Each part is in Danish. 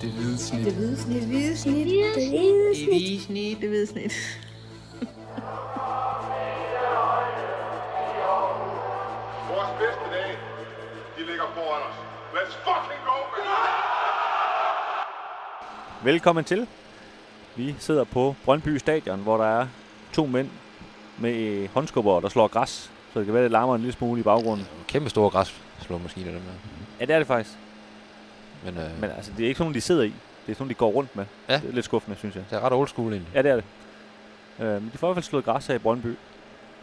Det hvide snit. Det hvide snit. Det hvide snit. Det hvide Det hvide snit. Det hvide snit. Vores bedste dage, de ligger foran os. Let's fucking go, man! Velkommen til. Vi sidder på Brøndby Stadion, hvor der er to mænd med håndskubber, der slår græs. Så det kan være, det larmer en lille smule i baggrunden. Kæmpe store græsslåmaskiner, dem der. Ja, det er det faktisk. Men, øh, Men altså, det er ikke sådan, de sidder i. Det er sådan, de går rundt med. Ja. Det er lidt skuffende, synes jeg. det er ret old school egentlig. Ja, det er det. Øh, men de får i hvert fald slået græs her i Brøndby.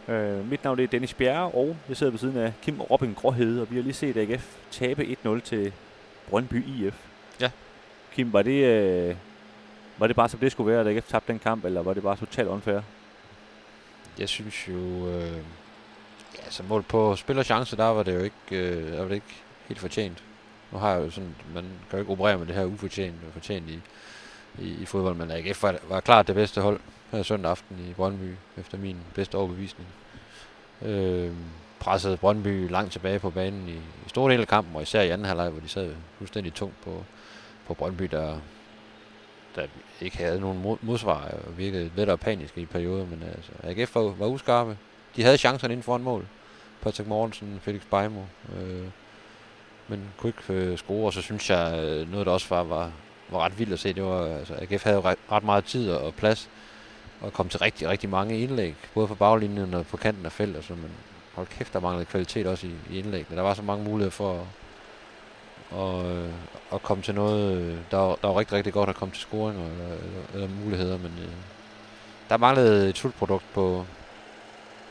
Øh, mit navn det er Dennis Bjerre, og jeg sidder ved siden af Kim Robin Gråhede, og vi har lige set AGF tabe 1-0 til Brøndby IF. Ja. Kim, var det, øh, var det bare som det skulle være, at AGF tabte den kamp, eller var det bare totalt unfair? Jeg synes jo... Øh, ja, så mål på spil og chance, der var det jo ikke, øh, der var det ikke helt fortjent. Nu har jeg jo sådan, man kan jo ikke operere med det her ufortjent og fortjent i, i, i fodbold, men AGF var, var klart det bedste hold her søndag aften i Brøndby, efter min bedste overbevisning. Øh, pressede Brøndby langt tilbage på banen i, i store dele af kampen, og især i anden halvleg, hvor de sad fuldstændig tungt på, på Brøndby, der, der ikke havde nogen modsvar og virkede lidt og paniske i perioder, men altså, AGF var, var uskarpe. De havde chancerne inden foran mål. Patrick Mortensen, Felix Beimo, øh, men kunne ikke øh, score, og så synes jeg, øh, noget der også var, var, var ret vildt at se, det var, altså AGF havde jo ret, ret meget tid og, plads, og kom til rigtig, rigtig mange indlæg, både på baglinjen og på kanten af feltet, så man hold kæft, der manglede kvalitet også i, i indlæggene. Der var så mange muligheder for at, og, øh, at komme til noget, øh, der var, der var rigtig, rigtig godt at komme til scoring eller, eller, eller muligheder, men øh, der manglede et slutprodukt på,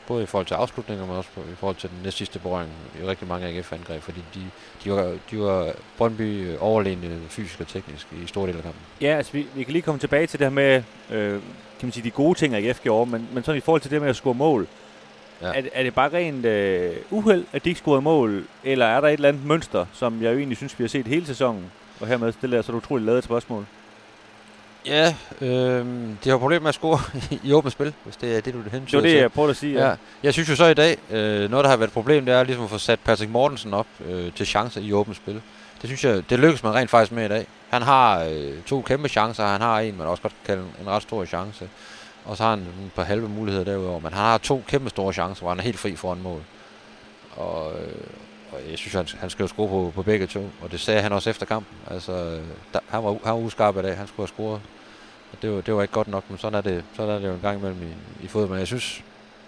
både i forhold til afslutninger, men også i forhold til den næste sidste berøring i rigtig mange AGF-angreb, fordi de, de, var, de var Brøndby overlegne fysisk og teknisk i store dele af kampen. Ja, altså vi, vi kan lige komme tilbage til det her med, øh, kan man sige, de gode ting, AGF gjorde, men, men sådan i forhold til det med at score mål, ja. er, er det bare rent øh, uheld, at de ikke scorede mål, eller er der et eller andet mønster, som jeg jo egentlig synes, vi har set hele sæsonen? Og hermed stiller jeg så et utroligt lavet spørgsmål. Ja, øh, de har problemer med at score i åbent spil, hvis det er det, du Det hentyder var det, til. jeg prøvede at sige. Ja. Jeg synes jo så i dag, øh, noget der har været et problem, det er ligesom at få sat Patrick Mortensen op øh, til chancer i åbent spil. Det synes jeg, det lykkes man rent faktisk med i dag. Han har øh, to kæmpe chancer, han har en, man også godt kan kalde en ret stor chance. Og så har han et par halve muligheder derudover, men han har to kæmpe store chancer, hvor han er helt fri foran mål. Og, øh, og jeg synes, han, han skal jo score på, på begge to, og det sagde han også efter kampen. Altså, der, han, var, han var uskarp i dag, han skulle have scoret. Og det var, det var ikke godt nok, men sådan er det, sådan er det jo en gang imellem i, i fodbold. Men jeg synes,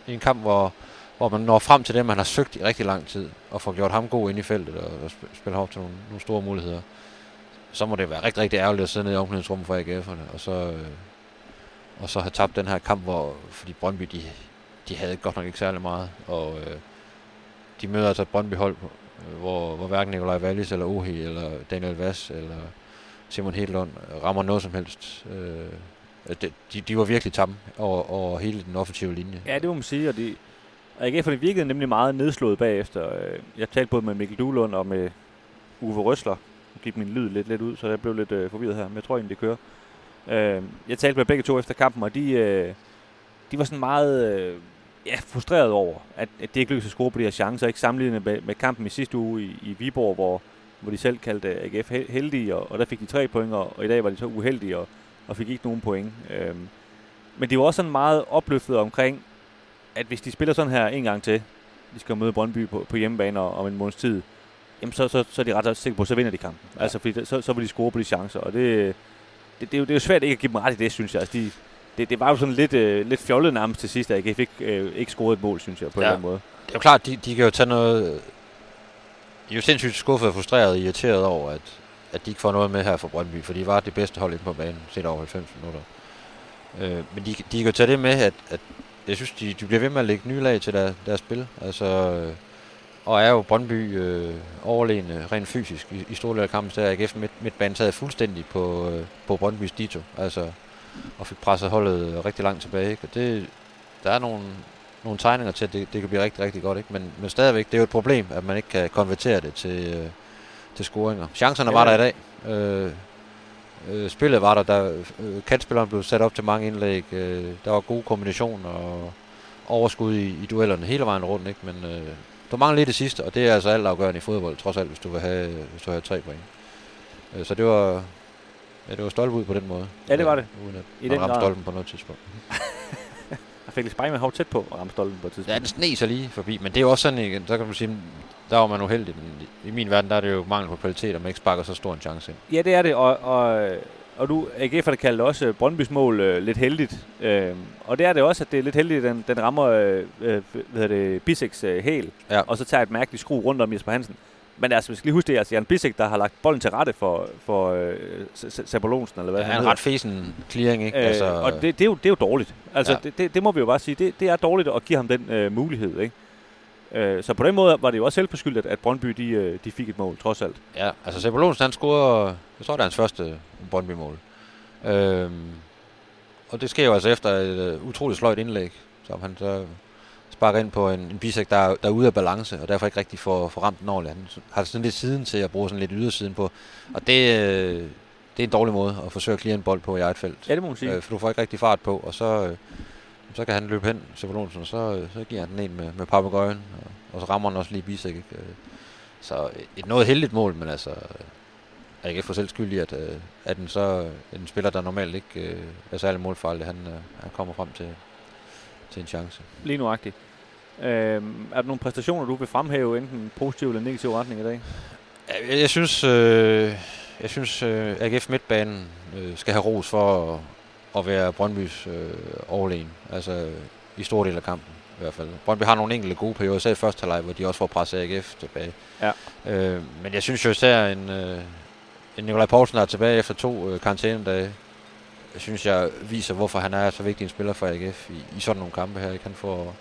i en kamp, hvor, hvor man når frem til det, man har søgt i rigtig lang tid, og får gjort ham god ind i feltet, og, og spiller hårdt til nogle, nogle store muligheder, så må det være rigtig, rigtig ærgerligt at sidde nede i omklædningsrummet for AGF'erne, og så, øh, og så have tabt den her kamp, hvor, fordi Brøndby, de, de havde godt nok ikke særlig meget, og øh, de møder altså et Brøndby-hold, øh, hvor, hvor hverken Nikolaj Wallis, eller Ohi, eller Daniel Vass, eller Simon Hedlund rammer noget som helst. Øh, de, de, de var virkelig tamme over, over hele den offensive linje. Ja, det må man sige, og de, og det virkede nemlig meget nedslået bagefter. Øh, jeg talte både med Mikkel Duhlund og med Uwe Røsler. Nu gik min lyd lidt, lidt ud, så jeg blev lidt øh, forvirret her, men jeg tror egentlig, det kører. Øh, jeg talte med begge to efter kampen, og de, øh, de var sådan meget øh, ja, frustreret over, at, at det ikke lykkedes at score på de her chancer. Ikke sammenlignet med, med kampen i sidste uge i, i Viborg, hvor, hvor de selv kaldte AGF hel- heldige, og, og der fik de tre point, og, og i dag var de så uheldige og, og fik ikke nogen point. Øh, men de var også sådan meget opløftet omkring, at hvis de spiller sådan her en gang til, de skal møde Brøndby på, på hjemmebane og- om en måneds tid, jamen så, så, så er de ret sikre på, så vinder de kampen. Ja. Altså, fordi det- så, så vil de score på de chancer, og det, det, det, er jo, det er jo svært ikke at give dem ret i det, synes jeg. Altså, de, det, det var jo sådan lidt, øh, lidt fjollet nærmest til sidst, at AGF ikke, øh, ikke scorede et mål, synes jeg, på ja. En eller anden måde. Det er jo klart, de, de kan jo tage noget... De er jo sindssygt skuffet frustreret og irriteret over, at, at de ikke får noget med her fra Brøndby, for de var det bedste hold inde på banen, set over 90 minutter. Øh, men de, de kan jo tage det med, at, at jeg synes, de, de bliver ved med at lægge nye lag til der, deres spil. Altså, øh, og er jo Brøndby øh, overlegne rent fysisk i, i store dele af kampen, så er AGF midt, midtbanen taget fuldstændig på, øh, på Brøndbys dito. Altså, og fik presset holdet rigtig langt tilbage. Ikke? Og det, der er nogle, nogle tegninger til, at det, det kan blive rigtig, rigtig godt. Ikke? Men, men stadigvæk, det er jo et problem, at man ikke kan konvertere det til, øh, til scoringer. Chancerne Ja. var der i dag. Øh, øh, spillet var der, der øh, kantspilleren blev sat op til mange indlæg. Øh, der var gode kombinationer og overskud i, i duellerne hele vejen rundt. Ikke? Men øh, du mangler lidt det sidste, og det er altså alt afgørende i fodbold, trods alt, hvis du vil have, hvis du vil have tre point. Øh, så det var, Ja, det var stolpe ud på den måde. Ja, det var det. Uden at I den ramte stolpen på noget tidspunkt. Jeg fik lidt med hav tæt på at ramme stolpen på et Ja, tidspunkt. den sne sig lige forbi, men det er jo også sådan, igen, der kan man sige, der var man uheldig. Men I min verden, der er det jo mangel på kvalitet, og man ikke sparker så stor en chance ind. Ja, det er det, og, og, og du, AGF har det kaldt også Brøndbys mål øh, lidt heldigt. Øh, og det er det også, at det er lidt heldigt, at den, den rammer øh, øh, hvad hedder det, Biseks øh, hæl, Ja. og så tager et mærkeligt skru rundt om Jesper Hansen. Men altså, vi skal lige huske, det er altså Jan Bisek, der har lagt bolden til rette for, for øh, Sabalonsen, eller hvad Ja, han en hedder. ret fesen clearing, ikke? Øh, altså, og det, det, er jo, det er jo dårligt. Altså, Ja. det, det, det må vi jo bare sige. Det, det er dårligt at give ham den øh, mulighed, ikke? Øh, så på den måde var det jo også selvforskyldt, at, at Brøndby de, øh, de fik et mål, trods alt. Ja, altså Sepp Olsen, han scorede, jeg tror, det er hans første Brøndby-mål. Øhm, og det sker jo altså efter et uh, utroligt sløjt indlæg, som han så sparker ind på en, en bisek, der, er- der er ude af balance, og derfor ikke rigtig får, får ramt den ordentligt. Han har sådan lidt siden til at bruge sådan lidt ydersiden på, og det, øh, det er en dårlig måde at forsøge at clear en bold på i eget felt. Ja, det må man sige. Øh, for du får ikke rigtig fart på, og så, øh, så kan han løbe hen, Sepp Olsen, og så, øh, så giver han den en med, med papegøjen, og, og så rammer han også lige bisek. Ikke? Øh, Så et noget heldigt mål, men altså, jeg er ikke for selv skyld i, at, øh, at en, så, en spiller, der normalt ikke øh, er særlig målfarlig, han, øh, han kommer frem til, til en chance. Lige nuagtigt. Øhm, er der nogle præstationer, du vil fremhæve, enten positiv eller negativ retning i dag? Jeg, jeg synes, øh, jeg synes øh, AGF Midtbanen øh, skal have ros for at, at være Brøndbys øh, overlegen. Altså i store del af kampen i hvert fald. Brøndby har nogle enkelte gode perioder, især i første halvleg, hvor de også får presset AGF tilbage. Ja. Øh, men jeg synes jo især en, øh, en Nikolaj Poulsen, er tilbage efter to øh, karantænedage, synes jeg viser, hvorfor han er så vigtig en spiller for AGF i, i sådan nogle kampe her. Ikke? Han får,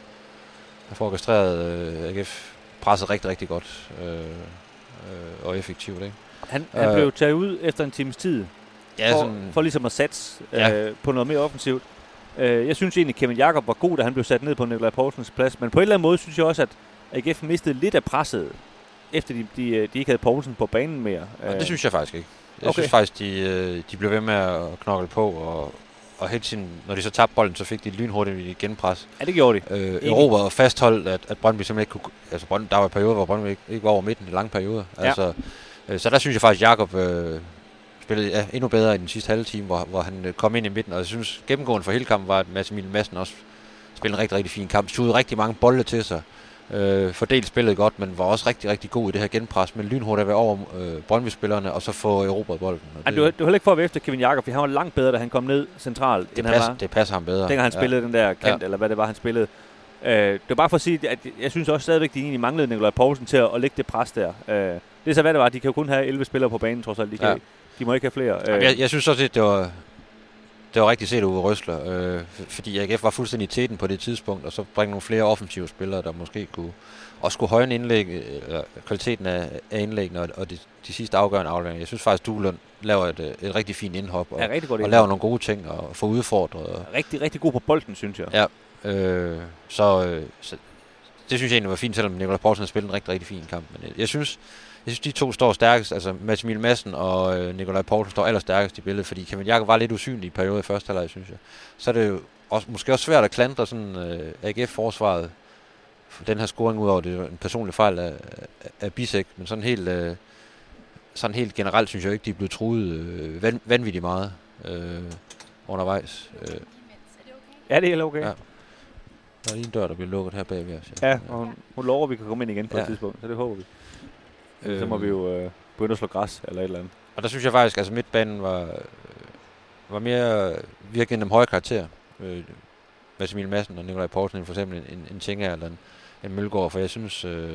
han får orkestreret øh, AGF presset rigtig, rigtig godt øh, øh, og effektivt. Ikke? Han, han Øh. blev taget ud efter en times tid, Ja, for, sådan, for ligesom at satse Ja. øh, på noget mere offensivt. Øh, jeg synes egentlig, Kevin Jakob var god, da han blev sat ned på Nikolaj Poulsens plads. Men på en eller anden måde synes jeg også, at AGF mistede lidt af presset, efter de, de, de ikke havde Poulsen på banen mere. og det synes jeg faktisk ikke. Jeg Okay. synes faktisk, de, øh, de blev ved med at knokle på, og, og hele tiden, når de så tabte bolden, så fik de et lynhurtigt i genpres. Ja, det gjorde de. Øh, Europa og fastholdt, at, at Brøndby simpelthen ikke kunne... Altså, Brøndby, der var perioder, hvor Brøndby ikke, ikke var over midten i lange perioder. Ja. Altså, øh, så der synes jeg faktisk, at Jacob øh, spillede ja, endnu bedre i den sidste halve time, hvor, hvor han øh, kom ind i midten. Og jeg synes, gennemgående for hele kampen var, at Mads Emil Madsen også spillede en rigtig, rigtig fin kamp. Skudede rigtig mange bolde til sig. Øh, fordelt spillet godt, men var også rigtig, rigtig god i det her genpres. Men lynhurtigt at være over øh, Brøndby-spillerne, og så få erobret bolden. Og det, det var heller ikke for at være efter Kevin Jakob, for han var langt bedre, da han kom ned centralt, det, end han passer, var, det passer ham bedre. dengang han spillede den der kant, Ja. eller hvad det var, han spillede. Øh, det var bare for at sige, at jeg synes også stadigvæk, at de egentlig manglede Nikolaj Poulsen til at, at lægge det pres der. Øh, det er så hvad det var. De kan jo kun have 11 spillere på banen, trods alt. De, kan, Ja. de må ikke have flere. Jamen, jeg, jeg synes også, at det var, det var rigtig set ud Røsler, øh, fordi AGF var fuldstændig teten på det tidspunkt, og så bringe nogle flere offensive spillere, der måske kunne også kunne højne indlæg, eller kvaliteten af, af indlæggene og, og de, de sidste afgørende afleveringer. Jeg synes faktisk, Duelund laver et, et rigtig fint indhop, og, rigtig godt og ind. laver nogle gode ting, og får udfordret. Og, Rigtig, rigtig god på bolden, synes jeg. Ja. øh, så, øh, så det synes jeg egentlig var fint, selvom Nikolaj Poulsen har spillet en rigtig, rigtig fin kamp. Men jeg, jeg synes, jeg synes, de to står stærkest. Altså, Mads Emil Madsen og øh, Nikolaj Poulsen står allerstærkest i billedet, fordi Kevin Jakob var lidt usynlig i perioden i første halvleg, synes jeg. Så er det jo også, måske også svært at klandre sådan øh, AGF-forsvaret for den her scoring, udover det er en personlig fejl af, af, Bisek, men sådan helt, øh, sådan helt generelt synes jeg ikke, de er blevet truet øh, van, vanvittigt meget øh, undervejs. Øh, Ja, det er helt okay. Ja. der er lige en dør, der bliver lukket her bagved os. Ja, og hun, hun lover, at vi kan komme ind igen på ja. Ja. et tidspunkt, så det håber vi. Øh, så må vi jo øh, begynde at slå græs eller et eller andet. Og der synes jeg faktisk, altså midtbanen var, øh, var mere virkelig en høje karakter. Øh, Mads Emil Madsen og Nikolaj Poulsen for eksempel en, en Tinga eller en, en Mølgaard, for jeg synes, øh,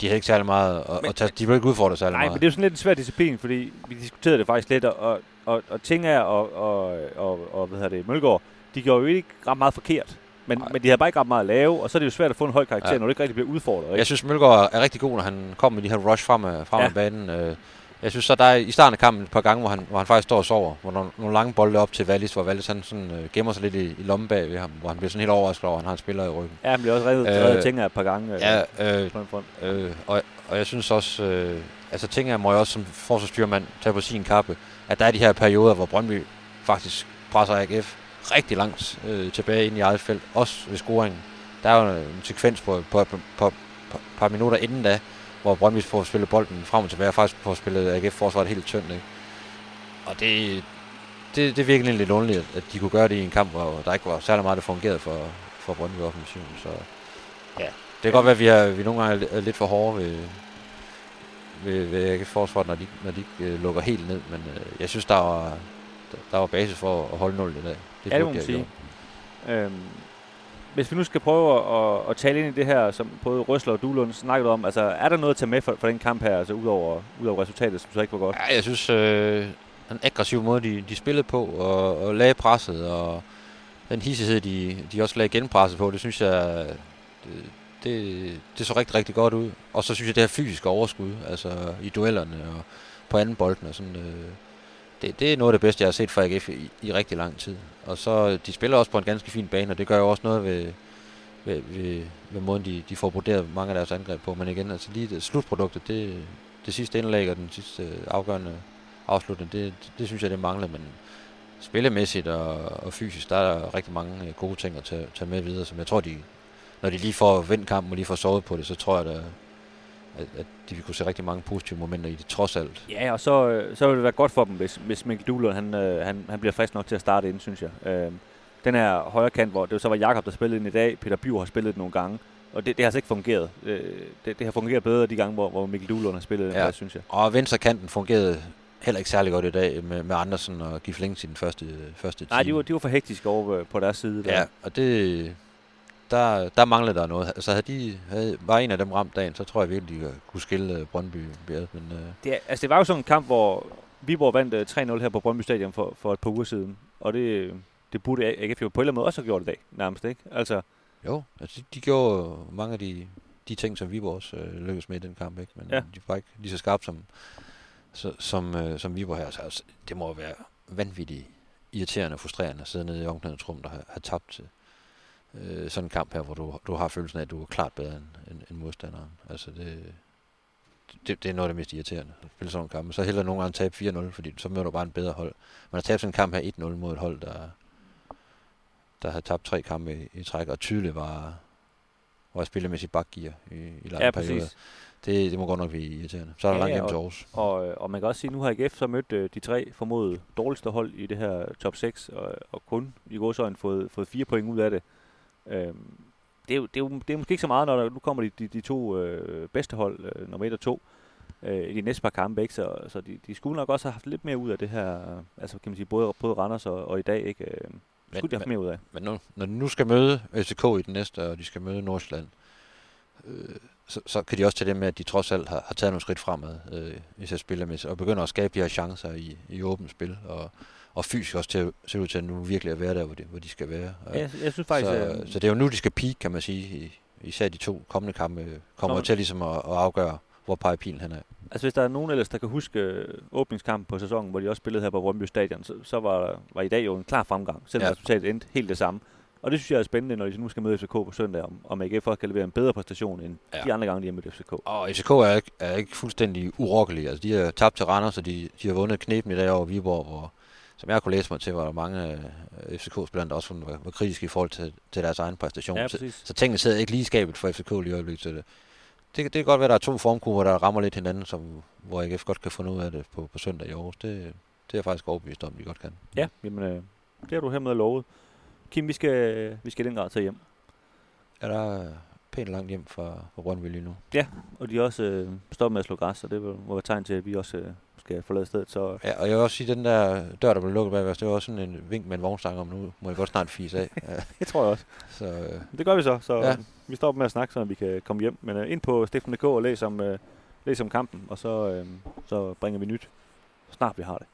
de havde ikke særlig meget at, Men- at tage, de blev ikke udfordret særlig Nej, meget. men det er jo sådan lidt en svær disciplin, fordi vi diskuterede det faktisk lidt, og, og, og, og Tinga og, og, og, og hvad hedder det, Mølgaard, de gjorde jo ikke ret meget forkert. Men, men de havde bare ikke ret meget at lave, og så er det jo svært at få en høj karakter, ja. Når du ikke rigtig bliver udfordret. Ikke? Jeg synes, Mølgaard er rigtig god, når han kommer med de her rush frem af, frem Ja. af banen. Øh, jeg synes så, der er i starten af kampen et par gange, hvor han, hvor han faktisk står og sover, hvor nogle, nogle lange bolde op til Wallis, hvor Wallis han sådan, øh, gemmer sig lidt i, i lommen bag ved ham, hvor han bliver sådan helt overrasket over, at han har en spiller i ryggen. Ja, han bliver også reddet, Øh, reddet Tinga et par gange. øh, Ja, øh. Øh, og, og jeg synes også, øh, altså ting jeg må jeg også som forsvarsstyrmand tage på sin kappe, at der er de her perioder, hvor Brøndby faktisk presser AGF rigtig langt øh, tilbage ind i eget felt, også ved scoringen. Der er jo en sekvens på, på, på, på, på par minutter inden da, hvor Brøndby får spillet bolden frem og tilbage, og faktisk får spillet AGF-forsvaret helt tyndt. Ikke? Og det, det, det er virkelig lidt underligt, at de kunne gøre det i en kamp, hvor der ikke var særlig meget, der fungerede for, for Brøndby offensiven. Så ja, det kan godt være, at vi, er, vi nogle gange er lidt for hårde ved, ved, ved AGF forsvaret, når de, når de øh, lukker helt ned. Men øh, jeg synes, der var, der, der var basis for at holde 0 i dag. Det ja, det må man sige. Øhm, hvis vi nu skal prøve at, at, at tale ind i det her, som både Røsler og Duhlund snakkede om, altså er der noget at tage med for, for den kamp her, altså udover, udover resultatet, som så ikke var godt? Ja, jeg synes, øh, den aggressive måde, de, de spillede på, og, og lagde presset, og den hissighed, de, de også lagde genpresset på, det synes jeg, det, det, det så rigtig, rigtig godt ud. Og så synes jeg, det her fysiske overskud, altså i duellerne og på anden bolden og sådan, øh, det, det er noget af det bedste, jeg har set fra AGF i, i rigtig lang tid. Og så, øh, de spiller også på en ganske fin bane, og det gør jo også noget ved, ved, ved, ved måden, de, de får broderet mange af deres angreb på. Men igen, altså lige det, slutproduktet, det, det sidste indlæg og den sidste øh, afgørende afslutning, det, det, det synes jeg, det mangler. Men spillemæssigt og, og fysisk, der er rigtig mange øh, gode ting at tage, tage med videre, som jeg tror, de, når de lige får vendt kampen og lige får sovet på det, så tror jeg, der, at, at de vil kunne se rigtig mange positive momenter i det, trods alt. Ja, og så, øh, så vil det være godt for dem, hvis, hvis Mikkel Duhlund, han, øh, han, han bliver frisk nok til at starte ind, synes jeg. Øh, den her højre kant, hvor det så var Jakob der spillede ind i dag, Peter Biver har spillet nogle gange, og det, det har altså ikke fungeret. Øh, det, det har fungeret bedre de gange, hvor, hvor Mikkel Duhlund har spillet ja. den synes jeg. Og venstre kanten fungerede heller ikke særlig godt i dag med, med Andersen og Giflings i den første, første time. Nej, de var, de var for hektiske over på deres side. Der. Ja, og det, der, der manglede der noget. Altså havde de havde, var en af dem ramt dagen, så tror jeg virkelig, de kunne skille øh, Brøndby. Men, uh... det, altså det var jo sådan en kamp, hvor Viborg vandt uh, 3-0 her på Brøndby Stadion for, for et par uger siden. Og det, det burde AGF jo på en eller anden måde også have gjort i dag, nærmest, ikke? Altså, jo, altså de, de gjorde mange af de, de ting, som Viborg også uh, lykkedes med i den kamp, ikke? Men ja. de var ikke lige så skarpe som, så, som, uh, som Viborg her. Så altså, det må være vanvittigt irriterende og frustrerende at sidde nede i omklædningsrummet og have, have tabt øh, sådan en kamp her, hvor du, du har følelsen af, at du er klart bedre end, end, end modstanderen. Altså det, det, det er noget af det mest irriterende at spille sådan en kamp. Så hellere nogle gange tabe 4-0, fordi så møder du bare en bedre hold. Man har tabt sådan en kamp her 1-0 mod et hold, der, der har tabt tre kampe i, i træk, og tydeligt var, var spillemæssigt bakgear i, i lange ja, perioder. Det, det må godt nok blive irriterende. Så er der ja, langt hjem til Aarhus. Og, og, og man kan også sige, at nu har AGF så mødt øh, de tre formodet dårligste hold i det her top 6, og, og kun i godsøjne fået, fået fire point ud af det. Øh, det, er jo, det, er jo, det er måske ikke så meget, når der, nu kommer de, de, de to øh, bedste hold, øh, nummer 1 og 2, øh, i de næste par kampe, ikke? så, så de, de skulle nok også have haft lidt mere ud af det her, altså kan man sige, både, både Randers og, og i dag, ikke? Øh, skulle men, de have haft mere ud af. Men nu, når de nu skal møde FCK i den næste, og de skal møde Nordsjælland, øh, så, så kan de også tage det med, at de trods alt har, har taget nogle skridt fremad, øh, hvis jeg spiller med, og begynder at skabe de her chancer i, i åbent spil, og og fysisk også til, ser ud til at nu virkelig at være der, hvor de, hvor de skal være. Ja, jeg, jeg synes faktisk... Så, øh, så det er jo nu, de skal peak, kan man sige. Især de to kommende kampe kommer til ligesom at, at afgøre, hvor peger pilen han er. Altså hvis der er nogen ellers, der kan huske øh, åbningskampen på sæsonen, hvor de også spillede her på Brøndby Stadion, så, så var, var i dag jo en klar fremgang, selvom ja. resultatet endte helt det samme. Og det synes jeg er spændende, når de nu skal møde FCK på søndag, om, om AGF kan levere en bedre præstation end ja. de andre gange, de har mødt FCK. Og FCK er ikke, er ikke fuldstændig urokkelige. Altså, de har tabt til Randers, og de, de har vundet knepen i dag over Viborg, hvor, som jeg kunne læse mig til, var der mange øh, FCK-spillere, der også var, var kritiske i forhold til, til deres egen præstation. Ja, så, så tingene sidder ikke lige skabet for FCK lige i øjeblikket det. Det, det kan godt være, at der er to formkurver, der rammer lidt hinanden, som, hvor AGF godt kan få noget af det på, på søndag i Aarhus. Det, det er jeg faktisk overbevist om, de godt kan. Ja, jamen, øh, det har du hermed lovet. Kim, vi skal, vi skal den grad tage hjem. Er der pænt langt hjem fra, fra Brøndby lige nu? Ja, og de er også øh, stoppet med at slå græs, og det må være tegn til, at vi også øh, skal forlade stedet. Så... Ja, og jeg vil også sige, at den der dør, der blev lukket bag os, det var også sådan en vink med en vognstang om, nu må jeg godt snart fise af. Ja. det tror jeg også. Så, øh... Det gør vi så, så ja. vi står med at snakke, så vi kan komme hjem. Men uh, ind på stiften.dk og læs om, uh, læs om kampen, og så, uh, så bringer vi nyt, snart vi har det.